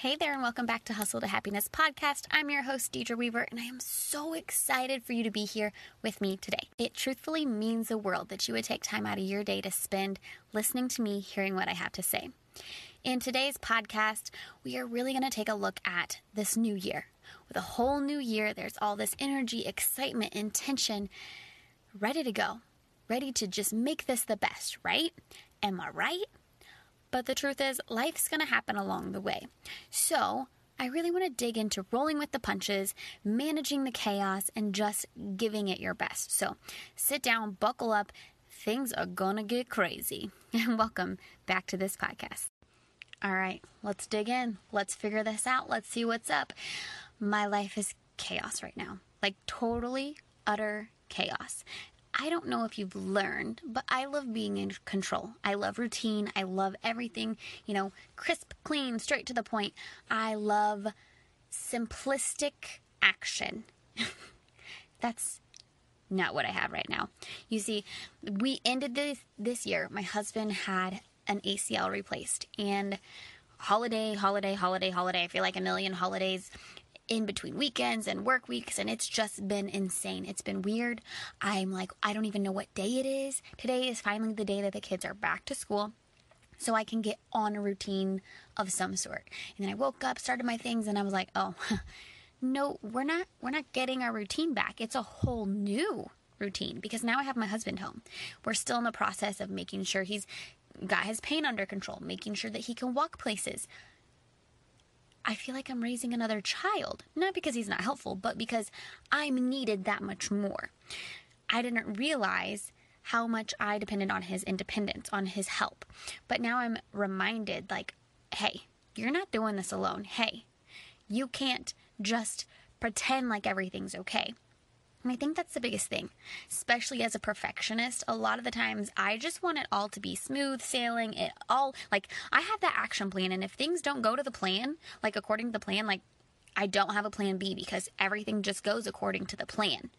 Hey there, and welcome back to Hustle to Happiness podcast. I'm your host, Deidre Weaver, and I am so excited for you to be here with me today. It truthfully means the world that you would take time out of your day to spend listening to me, hearing what I have to say. In today's podcast, we are really going to take a look at this new year. With a whole new year, there's all this energy, excitement, intention ready to go, ready to just make this the best, right? Am I right? But the truth is, life's going to happen along the way. So, I really want to dig into rolling with the punches, managing the chaos, and just giving it your best. So, sit down, buckle up. Things are going to get crazy. And welcome back to this podcast. All right, let's dig in. Let's figure this out. Let's see what's up. My life is chaos right now like totally, utter chaos. I don't know if you've learned, but I love being in control. I love routine. I love everything, you know, crisp, clean, straight to the point. I love simplistic action. That's not what I have right now. You see, we ended this this year. My husband had an ACL replaced and holiday, holiday, holiday, holiday. I feel like a million holidays in between weekends and work weeks, and it's just been insane. It's been weird. I'm like, I don't even know what day it is. Today is finally the day that the kids are back to school. So I can get on a routine of some sort. And then I woke up, started my things, and I was like, oh, no, we're not we're not getting our routine back. It's a whole new routine because now I have my husband home. We're still in the process of making sure he's got his pain under control, making sure that he can walk places, I feel like I'm raising another child. Not because he's not helpful, but because I'm needed that much more. I didn't realize how much I depended on his independence, on his help. But now I'm reminded like, hey, you're not doing this alone. Hey, you can't just pretend like everything's okay. And I think that's the biggest thing, especially as a perfectionist. A lot of the times I just want it all to be smooth sailing, it all like I have that action plan and if things don't go to the plan, like according to the plan, like I don't have a plan B because everything just goes according to the plan.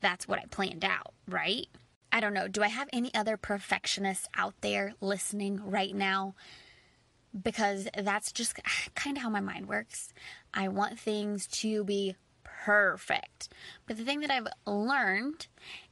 That's what I planned out, right? I don't know. Do I have any other perfectionists out there listening right now? Because that's just kind of how my mind works. I want things to be perfect. But the thing that I've learned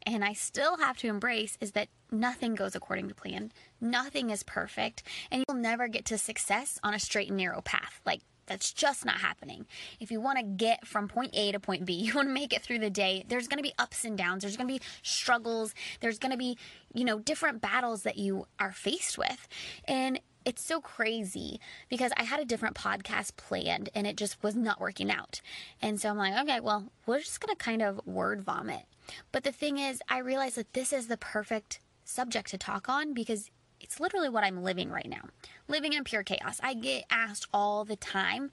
and I still have to embrace is that nothing goes according to plan. Nothing is perfect, and you'll never get to success on a straight and narrow path. Like that's just not happening. If you want to get from point A to point B, you want to make it through the day, there's going to be ups and downs. There's going to be struggles. There's going to be, you know, different battles that you are faced with. And it's so crazy because I had a different podcast planned and it just was not working out. And so I'm like, okay, well, we're just going to kind of word vomit. But the thing is, I realized that this is the perfect subject to talk on because it's literally what I'm living right now. Living in pure chaos. I get asked all the time,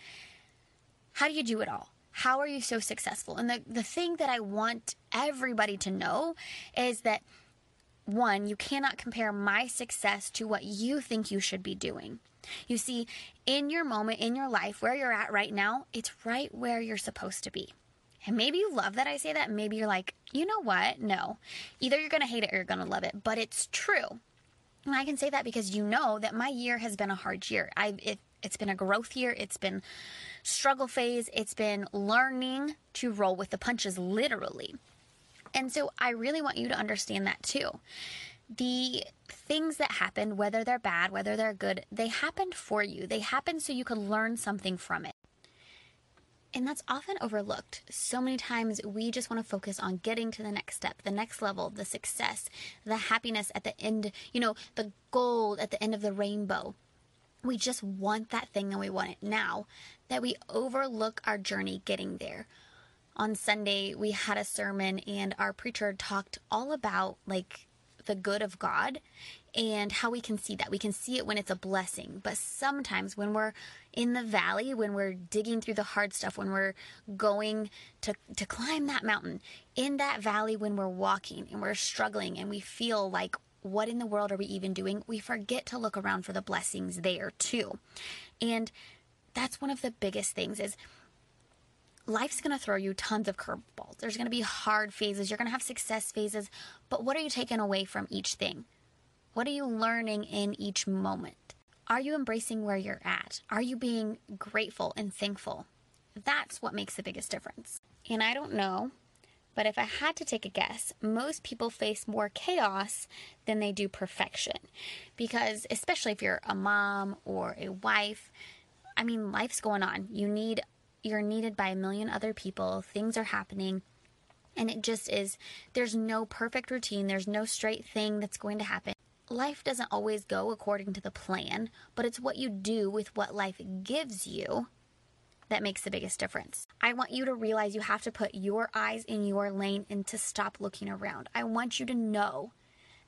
how do you do it all? How are you so successful? And the, the thing that I want everybody to know is that one, you cannot compare my success to what you think you should be doing. You see, in your moment, in your life, where you're at right now, it's right where you're supposed to be. And maybe you love that I say that. Maybe you're like, you know what? No. Either you're going to hate it or you're going to love it. But it's true. And I can say that because you know that my year has been a hard year. I it, it's been a growth year. It's been struggle phase. It's been learning to roll with the punches literally. And so I really want you to understand that too. The things that happen, whether they're bad, whether they're good, they happened for you. They happened so you could learn something from it. And that's often overlooked. So many times we just want to focus on getting to the next step, the next level, the success, the happiness at the end, you know, the gold at the end of the rainbow. We just want that thing and we want it now that we overlook our journey getting there on Sunday we had a sermon and our preacher talked all about like the good of God and how we can see that. We can see it when it's a blessing, but sometimes when we're in the valley, when we're digging through the hard stuff, when we're going to to climb that mountain, in that valley when we're walking and we're struggling and we feel like what in the world are we even doing? We forget to look around for the blessings there too. And that's one of the biggest things is life's going to throw you tons of curveballs. There's going to be hard phases, you're going to have success phases, but what are you taking away from each thing? What are you learning in each moment? Are you embracing where you're at? Are you being grateful and thankful? That's what makes the biggest difference. And I don't know, but if I had to take a guess, most people face more chaos than they do perfection. Because, especially if you're a mom or a wife, I mean, life's going on. You need, you're needed by a million other people, things are happening. And it just is, there's no perfect routine, there's no straight thing that's going to happen. Life doesn't always go according to the plan, but it's what you do with what life gives you that makes the biggest difference. I want you to realize you have to put your eyes in your lane and to stop looking around. I want you to know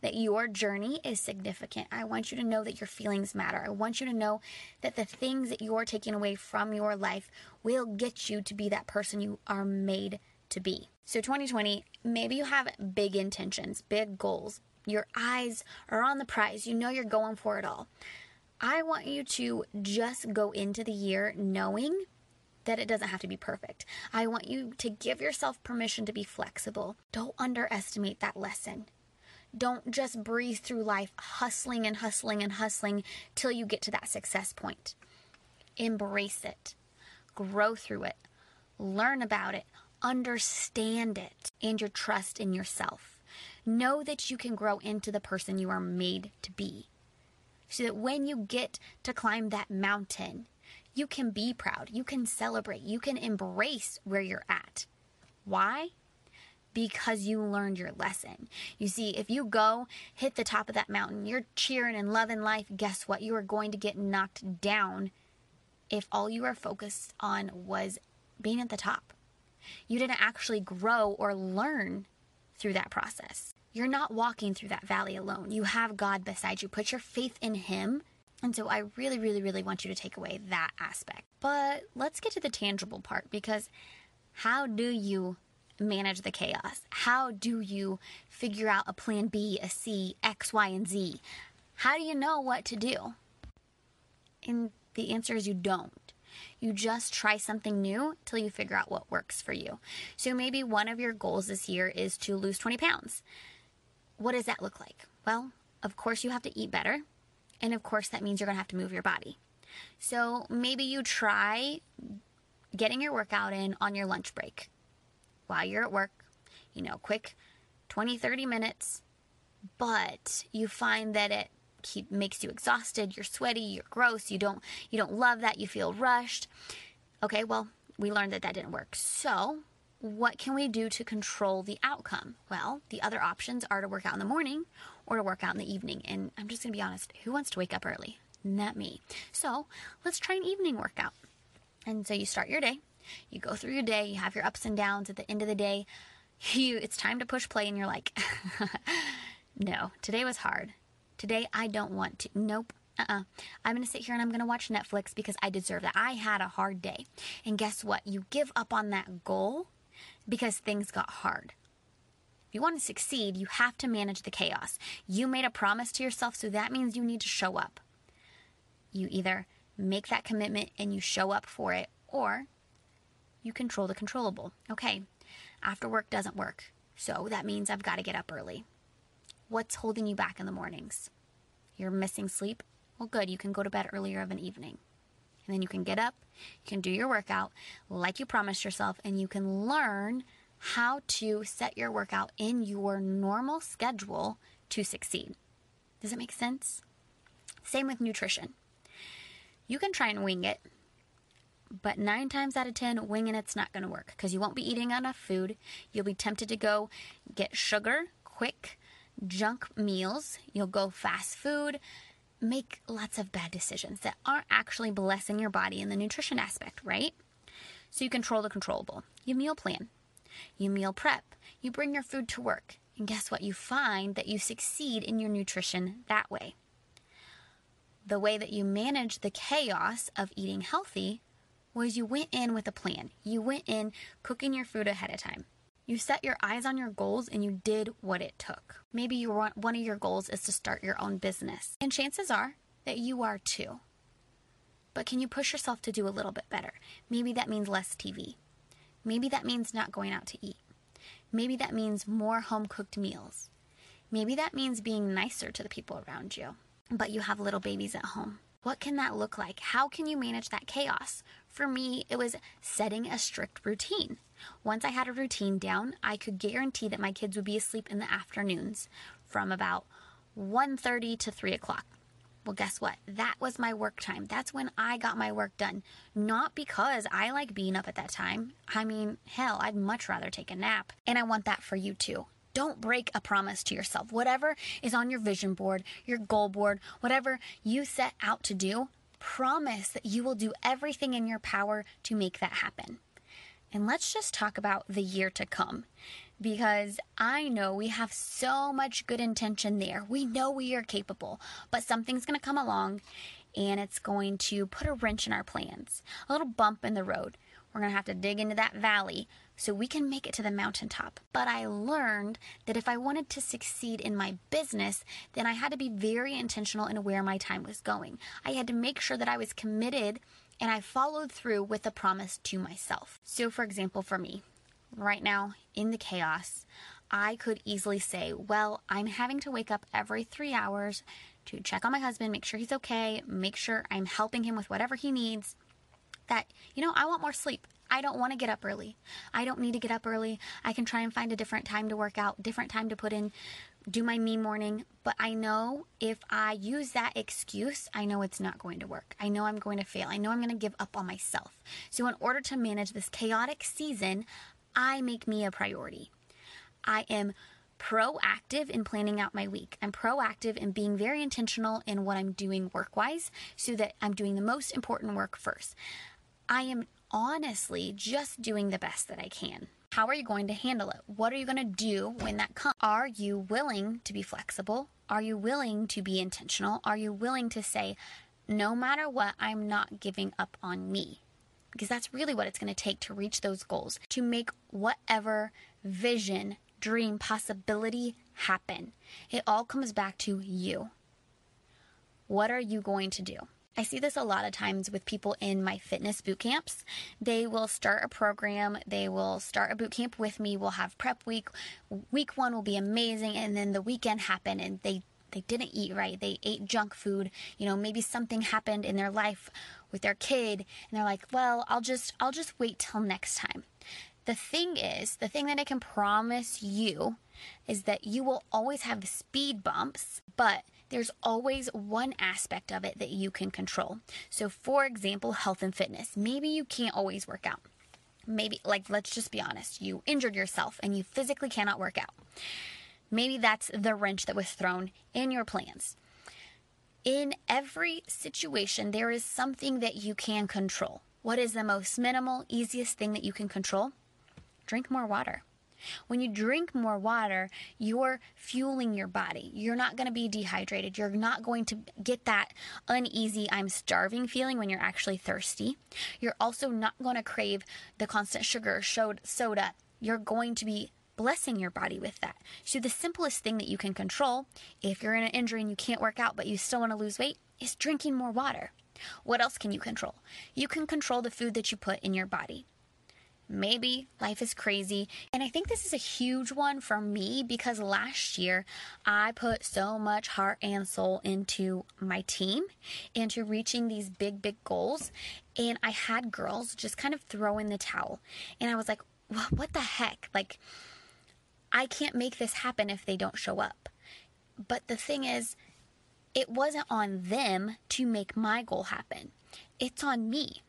that your journey is significant. I want you to know that your feelings matter. I want you to know that the things that you're taking away from your life will get you to be that person you are made to be. So, 2020, maybe you have big intentions, big goals. Your eyes are on the prize. You know you're going for it all. I want you to just go into the year knowing that it doesn't have to be perfect. I want you to give yourself permission to be flexible. Don't underestimate that lesson. Don't just breeze through life hustling and hustling and hustling till you get to that success point. Embrace it, grow through it, learn about it, understand it, and your trust in yourself. Know that you can grow into the person you are made to be. So that when you get to climb that mountain, you can be proud, you can celebrate, you can embrace where you're at. Why? Because you learned your lesson. You see, if you go hit the top of that mountain, you're cheering and loving life, guess what? You are going to get knocked down if all you are focused on was being at the top. You didn't actually grow or learn through that process. You're not walking through that valley alone. You have God beside you. Put your faith in Him and so I really, really, really want you to take away that aspect. But let's get to the tangible part because how do you manage the chaos? How do you figure out a plan B, a C, X, Y, and Z? How do you know what to do? And the answer is you don't. You just try something new till you figure out what works for you. So maybe one of your goals this year is to lose 20 pounds. What does that look like? Well, of course, you have to eat better and of course, that means you're going to have to move your body. So maybe you try getting your workout in on your lunch break while you're at work, you know, quick 20, 30 minutes, but you find that it keep, makes you exhausted, you're sweaty, you're gross, you don't you don't love that, you feel rushed. Okay, well, we learned that that didn't work. So, what can we do to control the outcome? Well, the other options are to work out in the morning or to work out in the evening. And I'm just going to be honest who wants to wake up early? Not me. So let's try an evening workout. And so you start your day, you go through your day, you have your ups and downs. At the end of the day, you it's time to push play, and you're like, no, today was hard. Today I don't want to. Nope. Uh-uh. I'm going to sit here and I'm going to watch Netflix because I deserve that. I had a hard day. And guess what? You give up on that goal because things got hard. If you want to succeed, you have to manage the chaos. You made a promise to yourself, so that means you need to show up. You either make that commitment and you show up for it, or you control the controllable. Okay, after work doesn't work, so that means I've got to get up early. What's holding you back in the mornings? You're missing sleep? Well, good, you can go to bed earlier of an evening. And then you can get up, you can do your workout like you promised yourself, and you can learn how to set your workout in your normal schedule to succeed. Does it make sense? Same with nutrition. You can try and wing it, but nine times out of ten, winging it's not going to work because you won't be eating enough food. You'll be tempted to go get sugar, quick, junk meals. You'll go fast food, make lots of bad decisions that aren't actually blessing your body in the nutrition aspect, right? So you control the controllable. You meal plan. You meal prep. You bring your food to work. And guess what? You find that you succeed in your nutrition that way. The way that you manage the chaos of eating healthy was you went in with a plan. You went in cooking your food ahead of time. You set your eyes on your goals and you did what it took. Maybe you want, one of your goals is to start your own business. And chances are that you are too. But can you push yourself to do a little bit better? Maybe that means less TV. Maybe that means not going out to eat. Maybe that means more home cooked meals. Maybe that means being nicer to the people around you. But you have little babies at home. What can that look like? How can you manage that chaos? For me, it was setting a strict routine. Once I had a routine down, I could guarantee that my kids would be asleep in the afternoons from about 1.30 to 3 o'clock. Well, guess what? That was my work time. That's when I got my work done. Not because I like being up at that time. I mean, hell, I'd much rather take a nap. And I want that for you too. Don't break a promise to yourself. Whatever is on your vision board, your goal board, whatever you set out to do, promise that you will do everything in your power to make that happen. And let's just talk about the year to come because I know we have so much good intention there. We know we are capable, but something's going to come along and it's going to put a wrench in our plans, a little bump in the road. We're going to have to dig into that valley so we can make it to the mountaintop. But I learned that if I wanted to succeed in my business, then I had to be very intentional in where my time was going. I had to make sure that I was committed and I followed through with a promise to myself. So, for example, for me, right now in the chaos, I could easily say, well, I'm having to wake up every three hours to check on my husband, make sure he's okay, make sure I'm helping him with whatever he needs. That, you know, I want more sleep. I don't want to get up early. I don't need to get up early. I can try and find a different time to work out, different time to put in, do my me morning. But I know if I use that excuse, I know it's not going to work. I know I'm going to fail. I know I'm going to give up on myself. So, in order to manage this chaotic season, I make me a priority. I am proactive in planning out my week. I'm proactive in being very intentional in what I'm doing work wise so that I'm doing the most important work first. I am honestly just doing the best that I can. How are you going to handle it? What are you going to do when that comes? Are you willing to be flexible? Are you willing to be intentional? Are you willing to say, no matter what, I'm not giving up on me? because that's really what it's going to take to reach those goals, to make whatever vision, dream, possibility happen. It all comes back to you. What are you going to do? I see this a lot of times with people in my fitness boot camps. They will start a program, they will start a boot camp with me, we'll have prep week. Week 1 will be amazing and then the weekend happen and they they didn't eat right. They ate junk food. You know, maybe something happened in their life with their kid and they're like, "Well, I'll just I'll just wait till next time." The thing is, the thing that I can promise you is that you will always have speed bumps, but there's always one aspect of it that you can control. So, for example, health and fitness. Maybe you can't always work out. Maybe, like, let's just be honest, you injured yourself and you physically cannot work out. Maybe that's the wrench that was thrown in your plans. In every situation, there is something that you can control. What is the most minimal, easiest thing that you can control? Drink more water. When you drink more water, you're fueling your body. You're not going to be dehydrated. You're not going to get that uneasy, I'm starving feeling when you're actually thirsty. You're also not going to crave the constant sugar, soda. You're going to be blessing your body with that. So, the simplest thing that you can control, if you're in an injury and you can't work out but you still want to lose weight, is drinking more water. What else can you control? You can control the food that you put in your body. Maybe life is crazy. And I think this is a huge one for me because last year I put so much heart and soul into my team, into reaching these big, big goals. And I had girls just kind of throw in the towel. And I was like, what the heck? Like, I can't make this happen if they don't show up. But the thing is, it wasn't on them to make my goal happen. It's on me.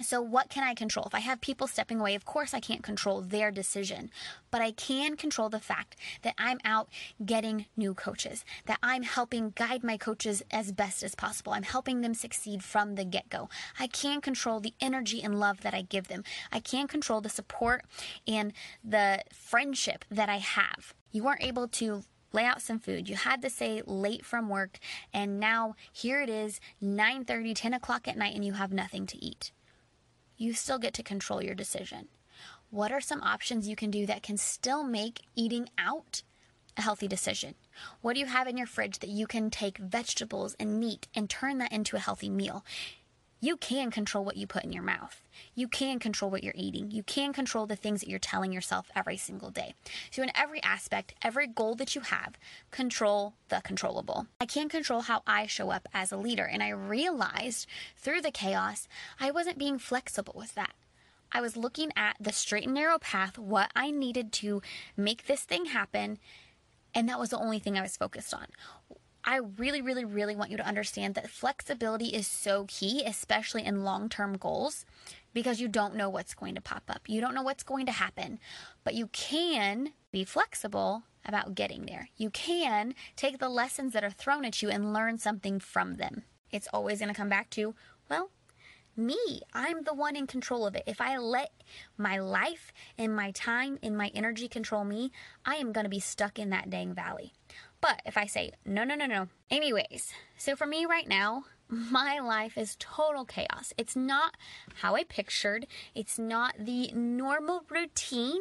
So, what can I control? If I have people stepping away, of course I can't control their decision, but I can control the fact that I'm out getting new coaches, that I'm helping guide my coaches as best as possible. I'm helping them succeed from the get go. I can control the energy and love that I give them. I can control the support and the friendship that I have. You weren't able to lay out some food. You had to say late from work, and now here it is 9 30, 10 o'clock at night, and you have nothing to eat you still get to control your decision. What are some options you can do that can still make eating out a healthy decision? What do you have in your fridge that you can take vegetables and meat and turn that into a healthy meal? You can control what you put in your mouth. You can control what you're eating. You can control the things that you're telling yourself every single day. So, in every aspect, every goal that you have, control the controllable. I can control how I show up as a leader. And I realized through the chaos, I wasn't being flexible with that. I was looking at the straight and narrow path, what I needed to make this thing happen, and that was the only thing I was focused on. I really, really, really want you to understand that flexibility is so key, especially in long term goals, because you don't know what's going to pop up. You don't know what's going to happen, but you can be flexible about getting there. You can take the lessons that are thrown at you and learn something from them. It's always going to come back to, well, me. I'm the one in control of it. If I let my life and my time and my energy control me, I am going to be stuck in that dang valley. But if I say, no, no, no, no. Anyways, so for me right now, my life is total chaos. It's not how I pictured. It's not the normal routine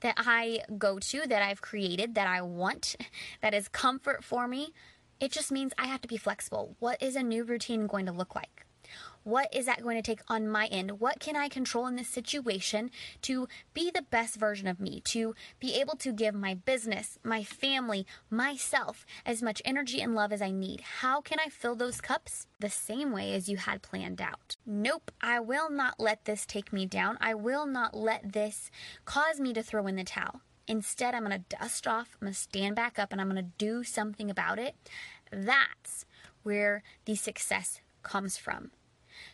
that I go to, that I've created, that I want, that is comfort for me. It just means I have to be flexible. What is a new routine going to look like? What is that going to take on my end? What can I control in this situation to be the best version of me, to be able to give my business, my family, myself as much energy and love as I need? How can I fill those cups the same way as you had planned out? Nope, I will not let this take me down. I will not let this cause me to throw in the towel. Instead, I'm going to dust off, I'm going to stand back up, and I'm going to do something about it. That's where the success comes from.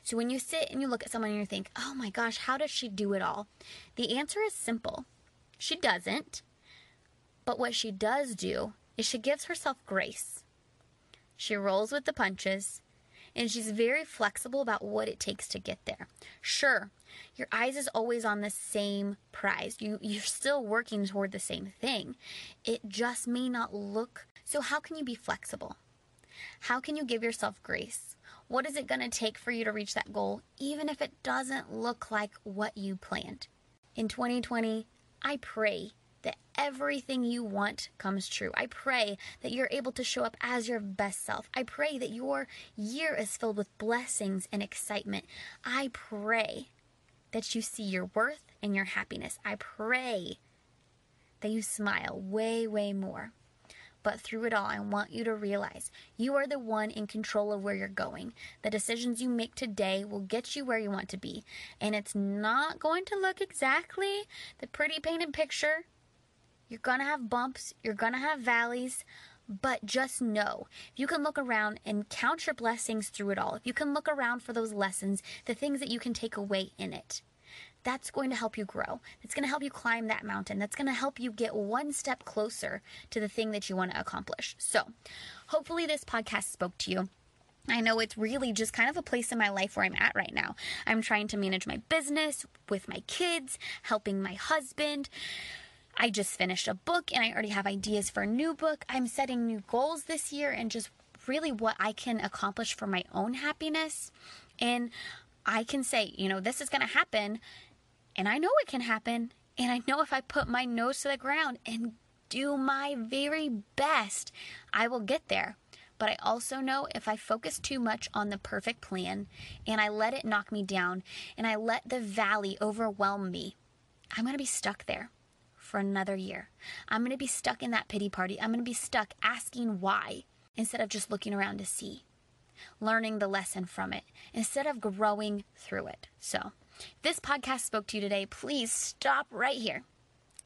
So when you sit and you look at someone and you think, oh my gosh, how does she do it all? The answer is simple. She doesn't. But what she does do is she gives herself grace. She rolls with the punches and she's very flexible about what it takes to get there. Sure, your eyes is always on the same prize. You you're still working toward the same thing. It just may not look. So how can you be flexible? How can you give yourself grace? What is it going to take for you to reach that goal, even if it doesn't look like what you planned? In 2020, I pray that everything you want comes true. I pray that you're able to show up as your best self. I pray that your year is filled with blessings and excitement. I pray that you see your worth and your happiness. I pray that you smile way, way more. But through it all, I want you to realize you are the one in control of where you're going. The decisions you make today will get you where you want to be. And it's not going to look exactly the pretty painted picture. You're going to have bumps, you're going to have valleys. But just know, if you can look around and count your blessings through it all, if you can look around for those lessons, the things that you can take away in it, that's going to help you grow. It's going to help you climb that mountain. That's going to help you get one step closer to the thing that you want to accomplish. So, hopefully, this podcast spoke to you. I know it's really just kind of a place in my life where I'm at right now. I'm trying to manage my business with my kids, helping my husband. I just finished a book and I already have ideas for a new book. I'm setting new goals this year and just really what I can accomplish for my own happiness. And I can say, you know, this is going to happen and I know it can happen. And I know if I put my nose to the ground and do my very best, I will get there. But I also know if I focus too much on the perfect plan and I let it knock me down and I let the valley overwhelm me, I'm going to be stuck there for another year. I'm going to be stuck in that pity party. I'm going to be stuck asking why instead of just looking around to see, learning the lesson from it instead of growing through it. So, this podcast spoke to you today, please stop right here.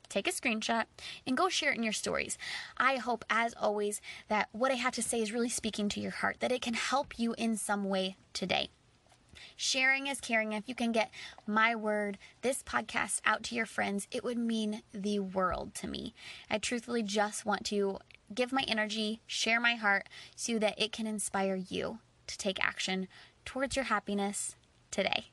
Take a screenshot and go share it in your stories. I hope, as always, that what I have to say is really speaking to your heart, that it can help you in some way today. Sharing is caring. If you can get my word, this podcast out to your friends, it would mean the world to me. I truthfully just want to give my energy, share my heart, so that it can inspire you to take action towards your happiness today.